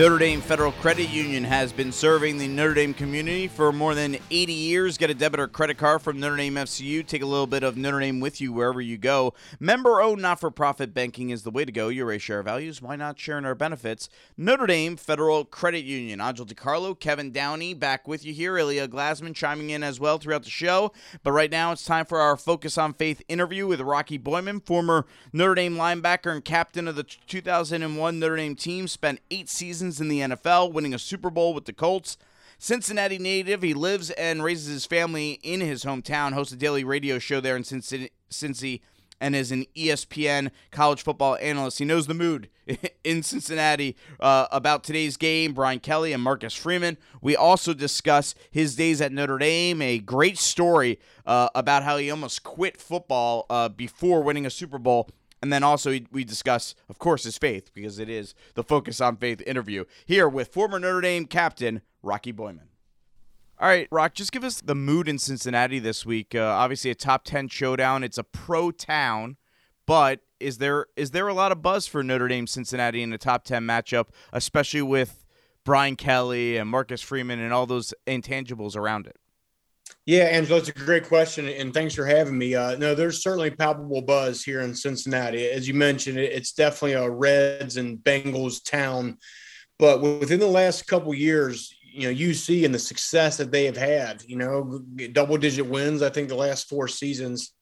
Notre Dame Federal Credit Union has been serving the Notre Dame community for more than 80 years. Get a debit or credit card from Notre Dame FCU. Take a little bit of Notre Dame with you wherever you go. Member owned not for profit banking is the way to go. You raise share values. Why not share in our benefits? Notre Dame Federal Credit Union. Angelo DiCarlo, Kevin Downey back with you here. Ilya Glasman chiming in as well throughout the show. But right now it's time for our Focus on Faith interview with Rocky Boiman, former Notre Dame linebacker and captain of the 2001 Notre Dame team. Spent eight seasons seasons in the NFL, winning a Super Bowl with the Colts. Cincinnati native, he lives and raises his family in his hometown, hosts a daily radio show there in Cincy, and is an ESPN college football analyst. He knows the mood in Cincinnati uh, about today's game, Brian Kelly and Marcus Freeman. We also discuss his days at Notre Dame, a great story uh, about how he almost quit football uh, before winning a Super Bowl and then also we discuss, of course, his faith because it is the Focus on Faith interview here with former Notre Dame captain Rocky Boiman. All right, Rock, just give us the mood in Cincinnati this week. Uh, obviously, a top ten showdown. It's a pro town, but is there is there a lot of buzz for Notre Dame Cincinnati in the top ten matchup, especially with Brian Kelly and Marcus Freeman and all those intangibles around it? Yeah, Angelo, it's a great question, and thanks for having me. Uh, no, there's certainly palpable buzz here in Cincinnati. As you mentioned, it's definitely a Reds and Bengals town. But within the last couple years, you know, UC and the success that they have had, you know, double digit wins, I think the last four seasons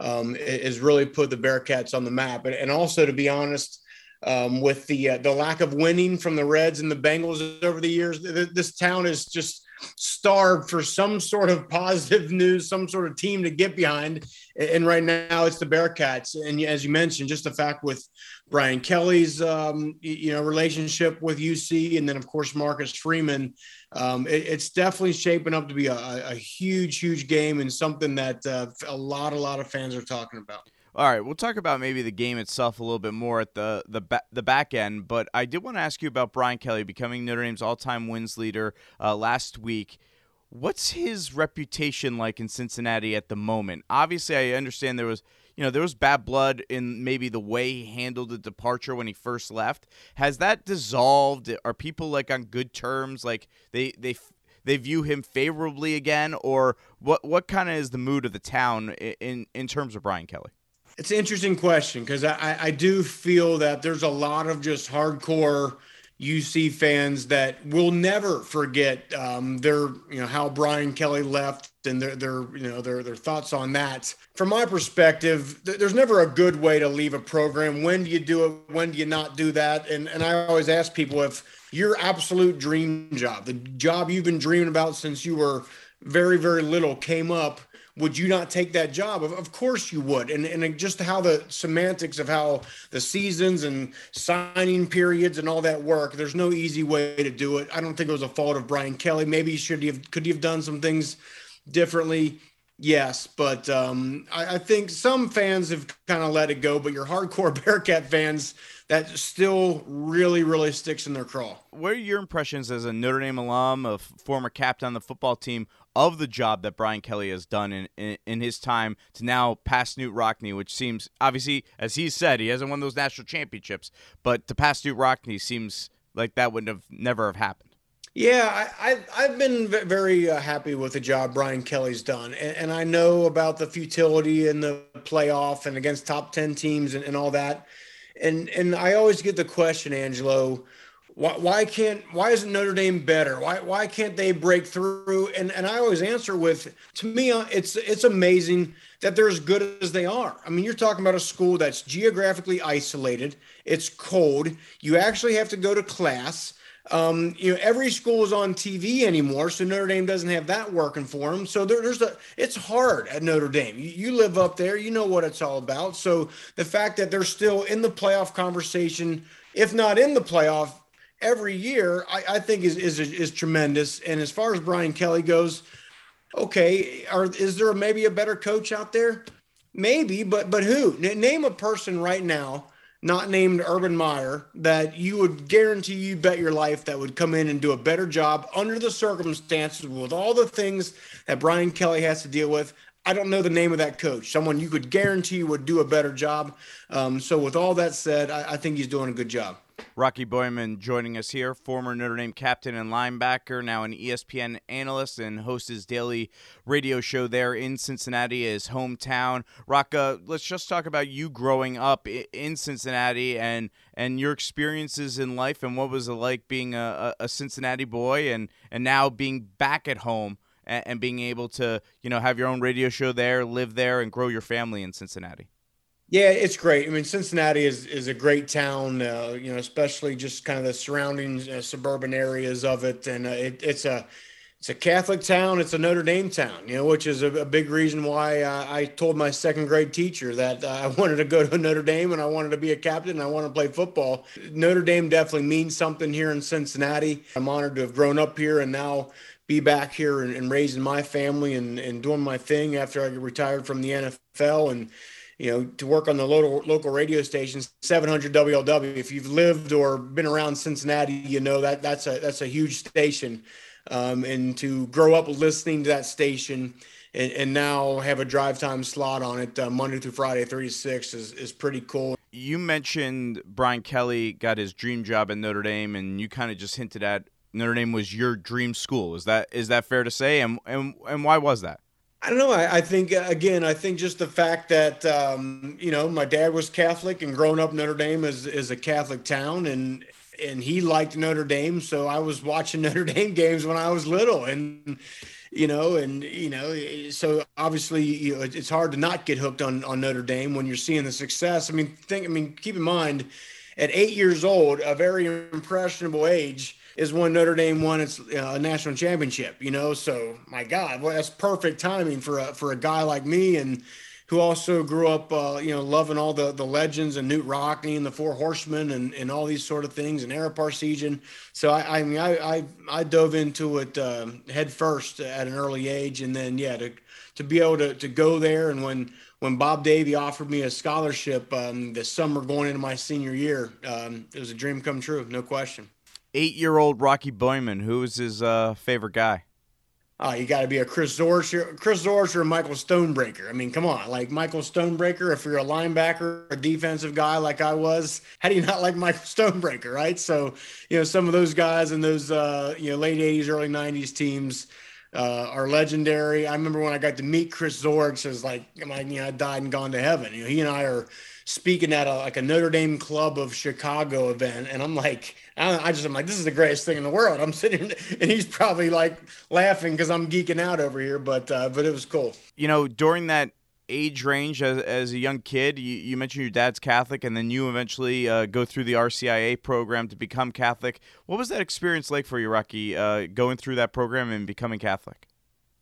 um, has really put the Bearcats on the map. And, and also, to be honest, um, with the uh, the lack of winning from the Reds and the Bengals over the years, th- this town is just starved for some sort of positive news, some sort of team to get behind. And right now it's the Bearcats. And as you mentioned, just the fact with Brian Kelly's, um, you know, relationship with UC, and then of course Marcus Freeman, um, it, it's definitely shaping up to be a, a, huge, huge game and something that uh, a lot, a lot of fans are talking about. All right, we'll talk about maybe the game itself a little bit more at the the ba- the back end, but I did want to ask you about Brian Kelly becoming Notre Dame's all-time wins leader uh, last week. What's his reputation like in Cincinnati at the moment? Obviously, I understand there was you know there was bad blood in maybe the way he handled the departure when he first left. Has that dissolved? Are people like on good terms? Like they they they view him favorably again, or what? What kind of is the mood of the town in in terms of Brian Kelly? It's an interesting question because I, I do feel that there's a lot of just hardcore UC fans that will never forget um, their you know how Brian Kelly left and their their you know their their thoughts on that. From my perspective, th- there's never a good way to leave a program. When do you do it? When do you not do that? And and I always ask people if your absolute dream job, the job you've been dreaming about since you were very very little, came up would you not take that job? Of, of course you would. And, and just how the semantics of how the seasons and signing periods and all that work, there's no easy way to do it. I don't think it was a fault of Brian Kelly. Maybe should he have, could he have done some things differently? Yes, but um, I, I, think some fans have kind of let it go, but your hardcore Bearcat fans, that still really, really sticks in their craw. What are your impressions as a Notre Dame alum, a former captain on the football team, of the job that Brian Kelly has done in, in, in his time to now pass Knute Rockne, which seems obviously, as he said, he hasn't won those national championships, but to pass Knute Rockne seems like that would have never have happened. Yeah, I, I, have been very uh, happy with the job Brian Kelly's done. And, and, I know about the futility in the playoff and against top 10 teams and, and all that. And, and I always get the question, Angelo, why, why can't why isn't Notre Dame better? Why why can't they break through? And and I always answer with to me uh, it's it's amazing that they're as good as they are. I mean, you're talking about a school that's geographically isolated. It's cold. You actually have to go to class. Um, you know, every school is on TV anymore, so Notre Dame doesn't have that working for them. So there, there's a, it's hard at Notre Dame. You, you live up there, you know what it's all about. So the fact that they're still in the playoff conversation, if not in the playoff, every year, I, I think is, is is tremendous. And as far as Brian Kelly goes, okay, are, is there maybe a better coach out there? Maybe, but but who? N- name a person right now, not named Urban Meyer, that you would guarantee you bet your life that would come in and do a better job under the circumstances with all the things that Brian Kelly has to deal with. I don't know the name of that coach. Someone you could guarantee would do a better job. Um, so, with all that said, I, I think he's doing a good job. Rocky Boiman joining us here, former Notre Dame captain and linebacker, now an ESPN analyst and hosts his daily radio show there in Cincinnati, his hometown. Rocka, let's just talk about you growing up in Cincinnati and and your experiences in life and what was it like being a, a Cincinnati boy and and now being back at home and, and being able to you know have your own radio show there, live there, and grow your family in Cincinnati. Yeah, it's great. I mean, Cincinnati is is a great town. Uh, you know, especially just kind of the surrounding uh, suburban areas of it, and uh, it, it's a it's a Catholic town. It's a Notre Dame town. You know, which is a, a big reason why I told my second grade teacher that uh, I wanted to go to Notre Dame and I wanted to be a captain and I wanted to play football. Notre Dame definitely means something here in Cincinnati. I'm honored to have grown up here and now be back here and, and raising my family and, and doing my thing after I retired from the NFL and you know, to work on the local local radio stations, 700 WLW. If you've lived or been around Cincinnati, you know that that's a that's a huge station, um, and to grow up listening to that station. And, and now have a drive time slot on it uh, Monday through Friday, three to six is, is pretty cool. You mentioned Brian Kelly got his dream job at Notre Dame, and you kind of just hinted at Notre Dame was your dream school. Is that is that fair to say? And and and why was that? I don't know. I, I, think again, I think just the fact that um, you know my dad was Catholic and growing up Notre Dame is is a Catholic town, and and he liked Notre Dame, so I was watching Notre Dame games when I was little, and you know, and you know, so obviously you know, it's hard to not get hooked on on Notre Dame when you're seeing the success. I mean, think. I mean, keep in mind, at eight years old, a very impressionable age is when Notre Dame won its uh, national championship. You know, so my God, well, that's perfect timing for a for a guy like me and who also grew up, uh, you know, loving all the the legends and Knute Rockne and the Four Horsemen and, and all these sort of things and Ara Parseghian. So I, I mean, I, I, I dove into it uh, head first at an early age, and then yeah, to to be able to to go there and when when Bob Davie offered me a scholarship um, this summer going into my senior year, um, it was a dream come true, no question eight-year-old Rocky Boiman, Who was his uh, favorite guy? Oh, you got to be a Chris Zorich, Chris Zorich or Michael Stonebreaker. I mean, come on, like Michael Stonebreaker. If you're a linebacker, a defensive guy like I was, how do you not like Michael Stonebreaker, right? So, you know, some of those guys in those uh, you know late '80s, early '90s teams uh, are legendary. I remember when I got to meet Chris Zorich, as like, I mean, you know, I died and gone to heaven. You know, he and I are speaking at a, like a Notre Dame Club of Chicago event, and I'm like, I, just I'm like, this is the greatest thing in the world. I'm sitting, and he's probably like laughing because I'm geeking out over here, but uh, but it was cool. You know, during that age range as, as a young kid, you, you mentioned your dad's Catholic, and then you eventually uh, go through the RCIA program to become Catholic. What was that experience like for you, Rocky, uh, going through that program and becoming Catholic?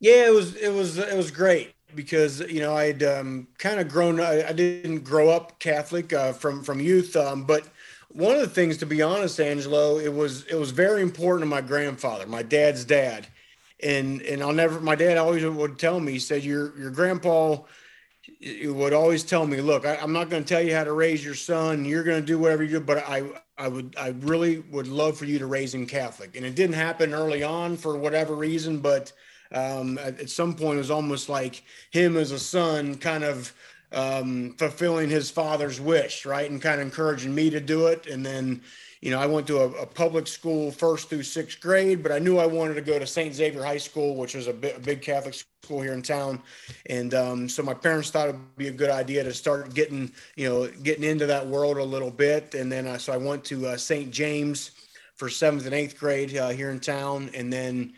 Yeah, it was it was it was great because you know I'd um, kind of grown. I, I, didn't grow up Catholic uh, from from youth, um, but one of the things, to be honest, Angelo, it was it was very important to my grandfather, my dad's dad, and and I'll never. My dad always would tell me. He said, "Your your grandpa." would always tell me, "Look, I, am not going to tell you how to raise your son. You're going to do whatever you do, but I, I would, I really would love for you to raise him Catholic." And it didn't happen early on for whatever reason, but um, at, at, some point it was almost like him as a son kind of um, fulfilling his father's wish right? And kind of encouraging me to do it. And then you know i went to a, a, public school first through sixth grade but i knew i wanted to go to st xavier high school which is a, a big catholic school here in town. And um, so my parents thought it would be a good idea to start getting you know getting into that world a little bit. And then so i went to uh, st james for seventh and eighth grade uh, here in town. And then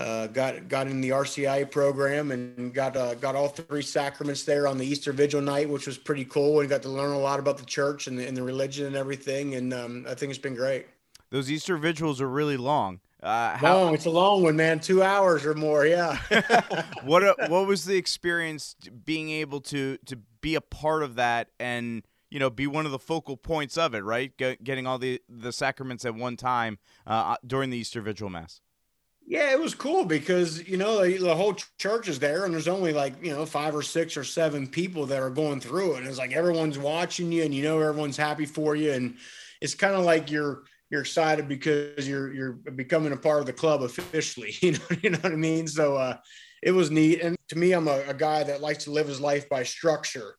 uh, got got in the RCI program and got uh, got all three sacraments there on the Easter Vigil night, which was pretty cool, and got to learn a lot about the church and the, and the religion and everything. And um, I think it's been great. Those Easter vigils are really long. Uh, how, long, it's a long one, man. Two hours or more, yeah. what uh, what was the experience being able to to be a part of that and you know be one of the focal points of it, right? Get, getting all the the sacraments at one time uh, during the Easter Vigil Mass. Yeah, it was cool because you know the, the, whole church is there, and there's only like you know five or six or seven people that are going through it. And it's like everyone's watching you, and you know everyone's happy for you, and it's kind of like you're you're excited because you're you're becoming a part of the club officially. You know, you know what I mean. So uh, it was neat, and to me, I'm a, a guy that likes to live his life by structure.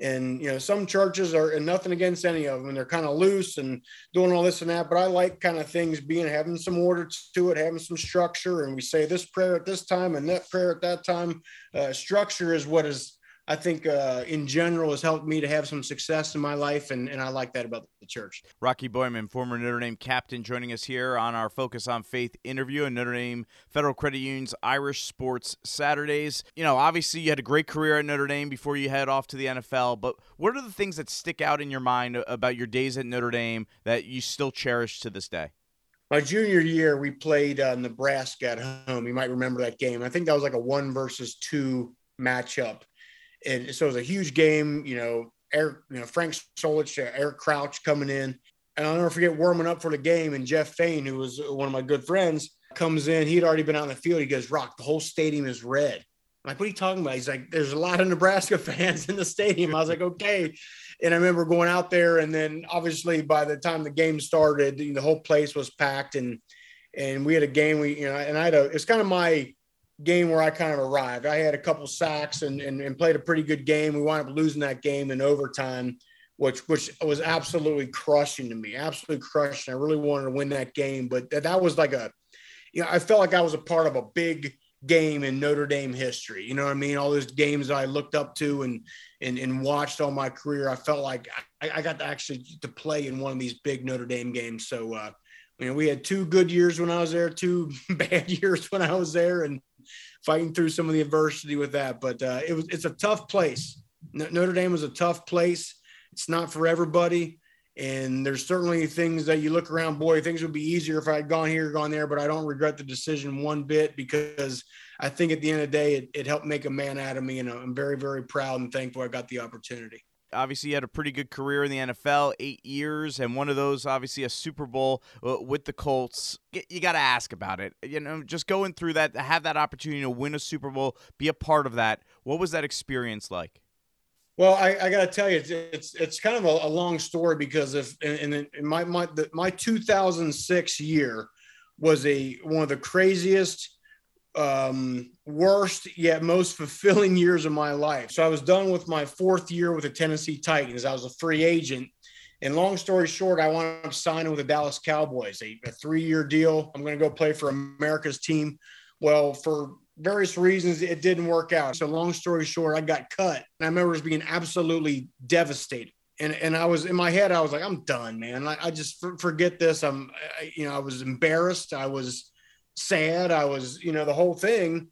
And you know, some churches are, and nothing against any of them, and they're kind of loose and doing all this and that. But I like kind of things being having some order to it, having some structure. And we say this prayer at this time and that prayer at that time. Uh, structure is what is I think uh, in general has helped me to have some success in my life, and, and I like that about the church. Rocky Boiman, former Notre Dame captain, joining us here on our Focus on Faith interview and Notre Dame Federal Credit Union's Irish Sports Saturdays. You know, obviously you had a great career at Notre Dame before you head off to the NFL, but what are the things that stick out in your mind about your days at Notre Dame that you still cherish to this day? my junior year, we played uh, Nebraska at home. You might remember that game. I think that was like a one versus two matchup and so it was a huge game. You know, Eric, you know Frank Solich, uh, Eric Crouch coming in, and I'll never forget warming up for the game. And Jeff Faine, who was one of my good friends, comes in. He'd already been out in the field. He goes, "Rock, the whole stadium is red." I'm like, what are you talking about? He's like, there's a lot of Nebraska fans in the stadium. I was like, okay. And I remember going out there, and then obviously by the time the game started, the whole place was packed, and and we had a game. We you know, and I had a. It's kind of my game where I kind of arrived. I had a couple sacks and, and, and played a pretty good game. We wound up losing that game in overtime, which which was absolutely crushing to me, absolutely crushing. I really wanted to win that game, but that, that was like a, you know, I felt like I was a part of a big game in Notre Dame history. You know what I mean? All those games I looked up to and and, and watched all my career. I felt like I, I got to actually to play in one of these big Notre Dame games. So uh, you know, we had two good years when I was there, two bad years when I was there, and fighting through some of the adversity with that. But uh, it was it's a tough place. Notre Dame was a tough place. It's not for everybody. And there's certainly things that you look around, boy, things would be easier if I had gone here, gone there, but I don't regret the decision one bit because I think at the end of the day, it, it helped make a man out of me. And I'm very, very proud and thankful I got the opportunity obviously had a pretty good career in the NFL, eight years, and one of those, obviously, a Super Bowl uh, with the Colts. You got to ask about it. You know, just going through that, have that opportunity to win a Super Bowl, be a part of that. What was that experience like? Well, I, I got to tell you, it's, it's, it's kind of a, a, long story because if in, in my my the, my 2006 year was a one of the craziest um, worst yet most fulfilling years of my life. So I was done with my fourth year with the Tennessee Titans. I was a free agent. And long story short, I wound up signing with the Dallas Cowboys, a, a three year deal. I'm going to go play for America's team. Well, for various reasons, it didn't work out. So, long story short, I got cut. And I remember just being absolutely devastated. And, and I was in my head, I was like, I'm done, man. I, I just for, forget this. I'm, I, you know, I was embarrassed. I was, sad. I was, you know, the whole thing.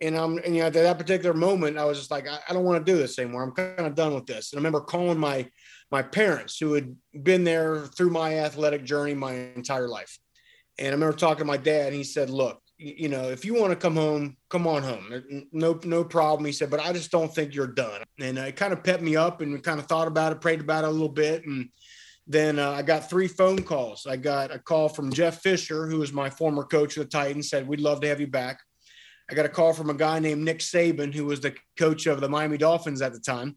And I'm, and, you know, at that particular moment, I was just like, I, I don't want to do this anymore. I'm kind of done with this. And I remember calling my, my parents who had been there through my athletic journey my entire life. And I remember talking to my dad, and he said, Look, you know, if you want to come home, come on home. No, no problem. He said, but I just don't think you're done. And uh, it kind of pepped me up and we kind of thought about it, prayed about it a little bit. And then uh, I got three phone calls. I got a call from Jeff Fisher, who was my former coach of the Titans, said, We'd love to have you back. I got a call from a guy named Nick Saban, who was the coach of the Miami Dolphins at the time.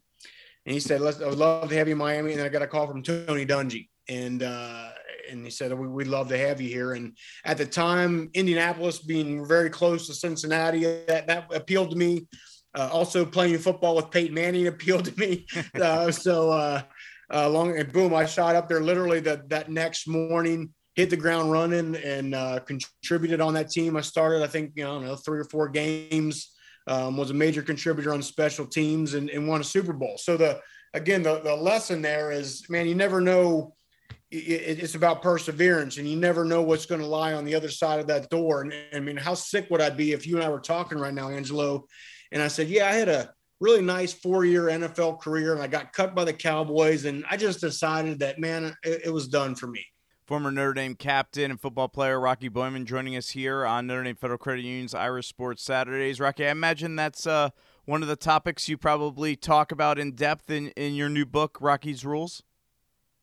And he said, Let's, I would love to have you in Miami. And then I got a call from Tony Dungy. And, uh, and he said, We'd love to have you here. And at the time, Indianapolis being very close to Cincinnati, that, that appealed to me. Uh, also, playing football with Peyton Manning appealed to me. Uh, so, uh, uh, long and boom, I shot up there literally that that next morning, hit the ground running, and uh, contributed on that team. I started, I think, you know, know, three or four games. Um, was a major contributor on special teams and, and won a Super Bowl. So the again, the, the lesson there is, man, you never know. It, it's about perseverance, and you never know what's going to lie on the other side of that door. And I mean, how sick would I be if you and I were talking right now, Angelo? And I said, yeah, I had a really nice four year NFL career. And I got cut by the Cowboys. And I just decided that, man, it, it, was done for me. Former Notre Dame captain and football player Rocky Boiman joining us here on Notre Dame Federal Credit Union's Irish Sports Saturdays. Rocky, I imagine that's uh, one of the topics you probably talk about in depth in, in your new book, Rocky's Rules.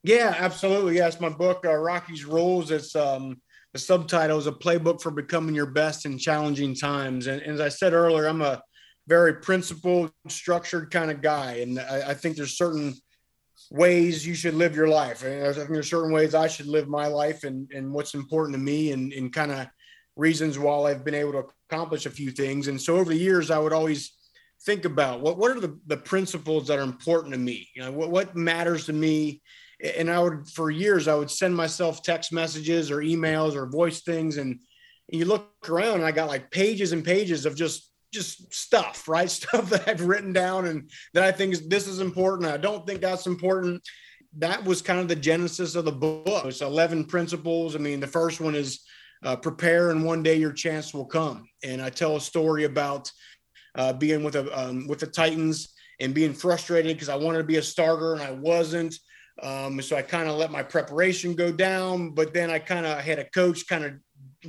Yeah, absolutely. Yes, my book, uh, Rocky's Rules. It's um, the subtitle is a playbook for becoming your best in challenging times. And, and as I said earlier, I'm a very principled, structured kind of guy, and I, I, think there's certain ways you should live your life, and I think there's certain ways I should live my life, and and what's important to me, and and kind of reasons why I've been able to accomplish a few things. And so over the years, I would always think about what, what are the, the principles that are important to me? You know, what, what matters to me? And I would, for years, I would send myself text messages or emails or voice things. And you look around and I got like pages and pages of just just stuff, right? Stuff that I've written down and that I think is, this is important. I don't think that's important. That was kind of the genesis of the book. It's 11 principles. I mean, the first one is uh, prepare and one day your chance will come. And I tell a story about uh, being with a um, with the Titans and being frustrated because I wanted to be a starter and I wasn't. Um, so I kind of let my preparation go down, but then I kind of had a coach kind of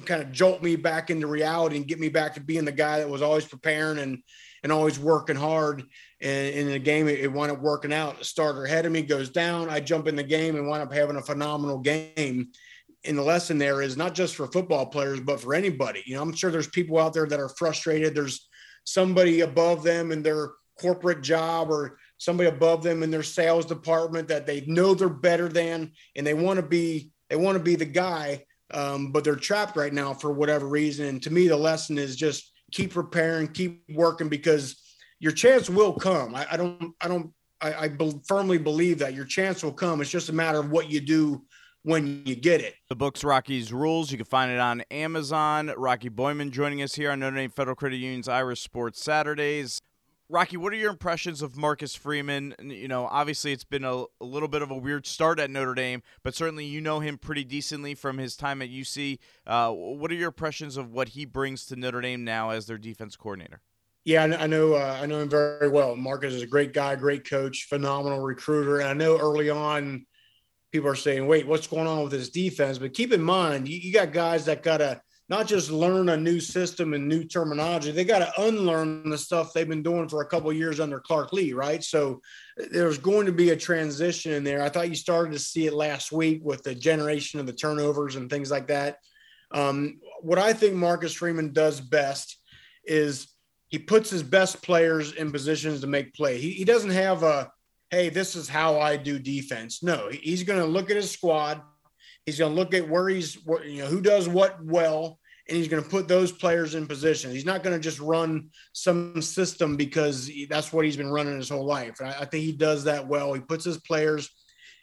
kind of jolt me back into reality and get me back to being the guy that was always preparing and and always working hard. And in the game, it, it wound up working out. The starter ahead of me goes down. I jump in the game and wind up having a phenomenal game. And the lesson there is not just for football players, but for anybody. You know, I'm sure there's people out there that are frustrated. There's somebody above them in their corporate job or somebody above them in their sales department that they know they're better than, and they want to be they want to be the guy um, but they're trapped right now for whatever reason. And to me, the lesson is just keep preparing, keep working because your chance will come. I, I don't, I don't, I, I be- firmly believe that your chance will come. It's just a matter of what you do when you get it. The book's Rocky's Rules. You can find it on Amazon. Rocky Boiman joining us here on Notre Dame Federal Credit Union's Irish Sports Saturdays. Rocky, what are your impressions of Marcus Freeman? You know, obviously it's been a, a, little bit of a weird start at Notre Dame, but certainly you know him pretty decently from his time at UC. Uh, what are your impressions of what he brings to Notre Dame now as their defense coordinator? Yeah, I know. Uh, I know him very well. Marcus is a great guy, great coach, phenomenal recruiter. And I know early on, people are saying, "Wait, what's going on with this defense?" But keep in mind, you, you got guys that got to not just learn a new system and new terminology, they got to unlearn the stuff they've been doing for a couple years under Clark Lea, right? So there's going to be a transition in there. I thought you started to see it last week with the generation of the turnovers and things like that. Um, what I think Marcus Freeman does best is he puts his best players in positions to make play. He, he doesn't have a, hey, this is how I do defense. No, he's going to look at his squad – He's going to look at where he's, you know, who does what well, and he's going to put those players in position. He's not going to just run some system because that's what he's been running his whole life. I, I think he does that well. He puts his players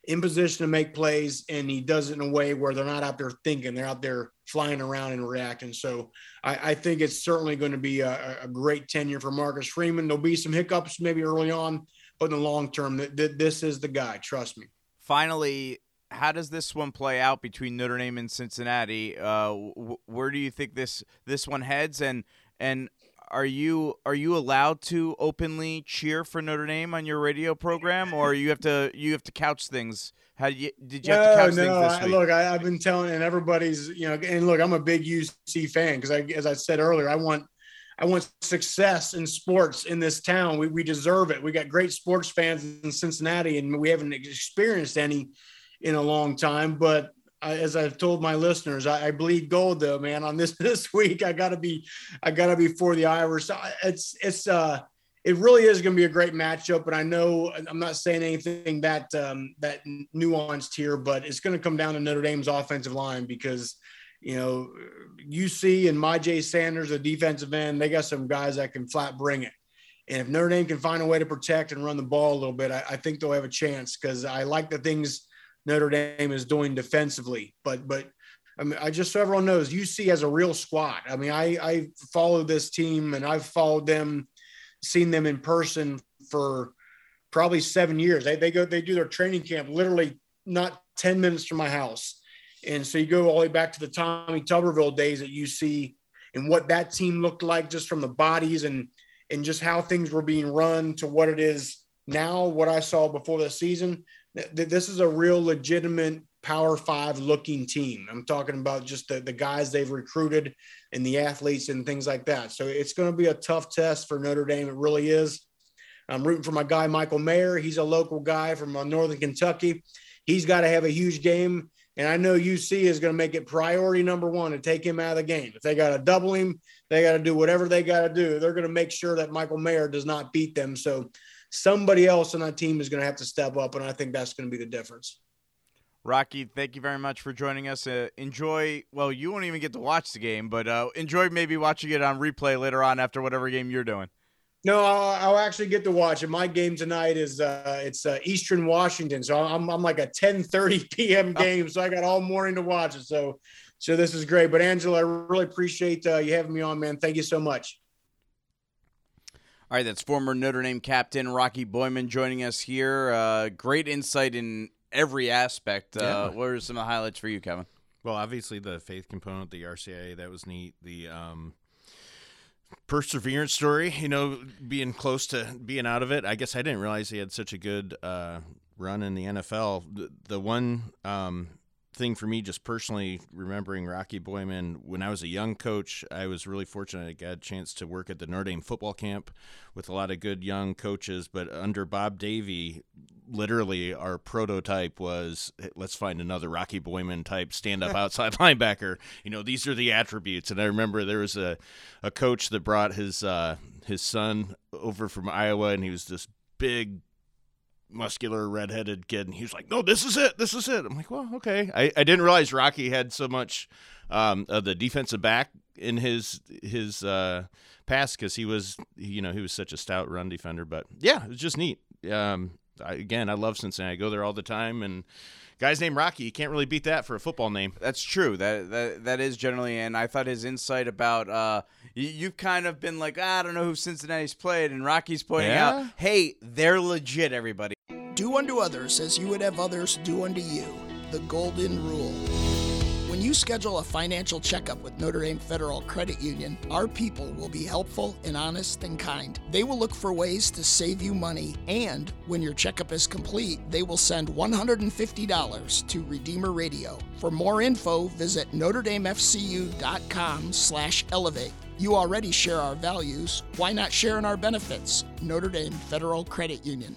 in position to make plays, and he does it in a way where they're not out there thinking; they're out there flying around and reacting. So I, I think it's certainly going to be a, a, great tenure for Marcus Freeman. There'll be some hiccups maybe early on, but in the long term, th- th- this is the guy. Trust me. Finally, how does this one play out between Notre Dame and Cincinnati? Uh, w- where do you think this this one heads? And and are you are you allowed to openly cheer for Notre Dame on your radio program, or you have to you have to couch things? How did you did you have to couch no, things this week? Look, I, have been telling, and everybody's you know, and look, I'm a big UC fan because I, as I said earlier, I want I want success in sports in this town. We, we deserve it. We got great sports fans in Cincinnati, and we haven't experienced any in a long time. But I, as I've told my listeners, I, I, bleed gold though, man. On this this week, I gotta be, I gotta be for the Irish. It's it's uh, it really is going to be a great matchup. And I know I'm not saying anything that um, that nuanced here, but it's going to come down to Notre Dame's offensive line because you know UC and Myjai Sanders, the defensive end, they got some guys that can flat bring it. And if Notre Dame can find a way to protect and run the ball a little bit, I, I think they'll have a chance because I like the things Notre Dame is doing defensively. But but I mean, I just so everyone knows, UC has a real squad. I mean, I I follow this team and I've followed them, seen them in person for probably seven years. They they go they do their training camp literally not ten minutes from my house, and so you go all the way back to the Tommy Tuberville days at UC and what that team looked like just from the bodies and and just how things were being run to what it is now. What I saw before the season this is a real legitimate power five looking team. I'm talking about just the, the guys they've recruited and the athletes and things like that. So it's going to be a tough test for Notre Dame. It really is. I'm rooting for my guy, Michael Mayer. He's a local guy from uh, Northern Kentucky. He's got to have a huge game. And I know UC is going to make it priority number one to take him out of the game. If they got to double him, they got to do whatever they got to do. They're going to make sure that Michael Mayer does not beat them. So somebody else on that team is going to have to step up, and I think that's going to be the difference. Rocky, thank you very much for joining us. Uh, enjoy. Well, you won't even get to watch the game, but uh, enjoy maybe watching it on replay later on after whatever game you're doing. No, I'll, I'll actually get to watch it. My game tonight is uh, it's uh, Eastern Washington, so I'm I'm like a 10:30 p.m. game, so I got all morning to watch it. So, so this is great. But Angelo, I really appreciate uh, you having me on, man. Thank you so much. All right, that's former Notre Dame captain Rocky Boiman joining us here. Uh, great insight in every aspect. Uh, yeah. What are some of the highlights for you, Kevin? Well, obviously the faith component, the RCIA, that was neat. The um, perseverance story, you know, being close to being out of it. I guess I didn't realize he had such a good uh, run in the NFL. The, the one um, thing for me, just personally remembering Rocky Boiman, when I was a young coach, I was really fortunate I got a chance to work at the Notre Dame football camp with a lot of good young coaches. But under Bob Davie, literally our prototype was let's find another Rocky Boiman type stand up outside linebacker. You know, these are the attributes. And I remember there was a, a coach that brought his uh, his son over from Iowa, and he was this big muscular redheaded kid and he was like no this is it this is it. I'm like well okay. I, I didn't realize rocky had so much um, of the defensive back in his his uh, pass because he was you know he was such a stout run defender but yeah it was just neat. Um, I, again i love cincinnati. I go there all the time and guy's named rocky you can't really beat that for a football name. That's true. That that, that is generally and i thought his insight about uh, you, have kind of been like ah, i don't know who cincinnati's played and rocky's pointing yeah. out hey they're legit everybody do unto others as you would have others do unto you. The Golden Rule. When you schedule a financial checkup with Notre Dame Federal Credit Union, our people will be helpful and honest and kind. They will look for ways to save you money, and when your checkup is complete, they will send $150 to Redeemer Radio. For more info, visit NotreDameFCU.com slash elevate. You already share our values. Why not share in our benefits? Notre Dame Federal Credit Union.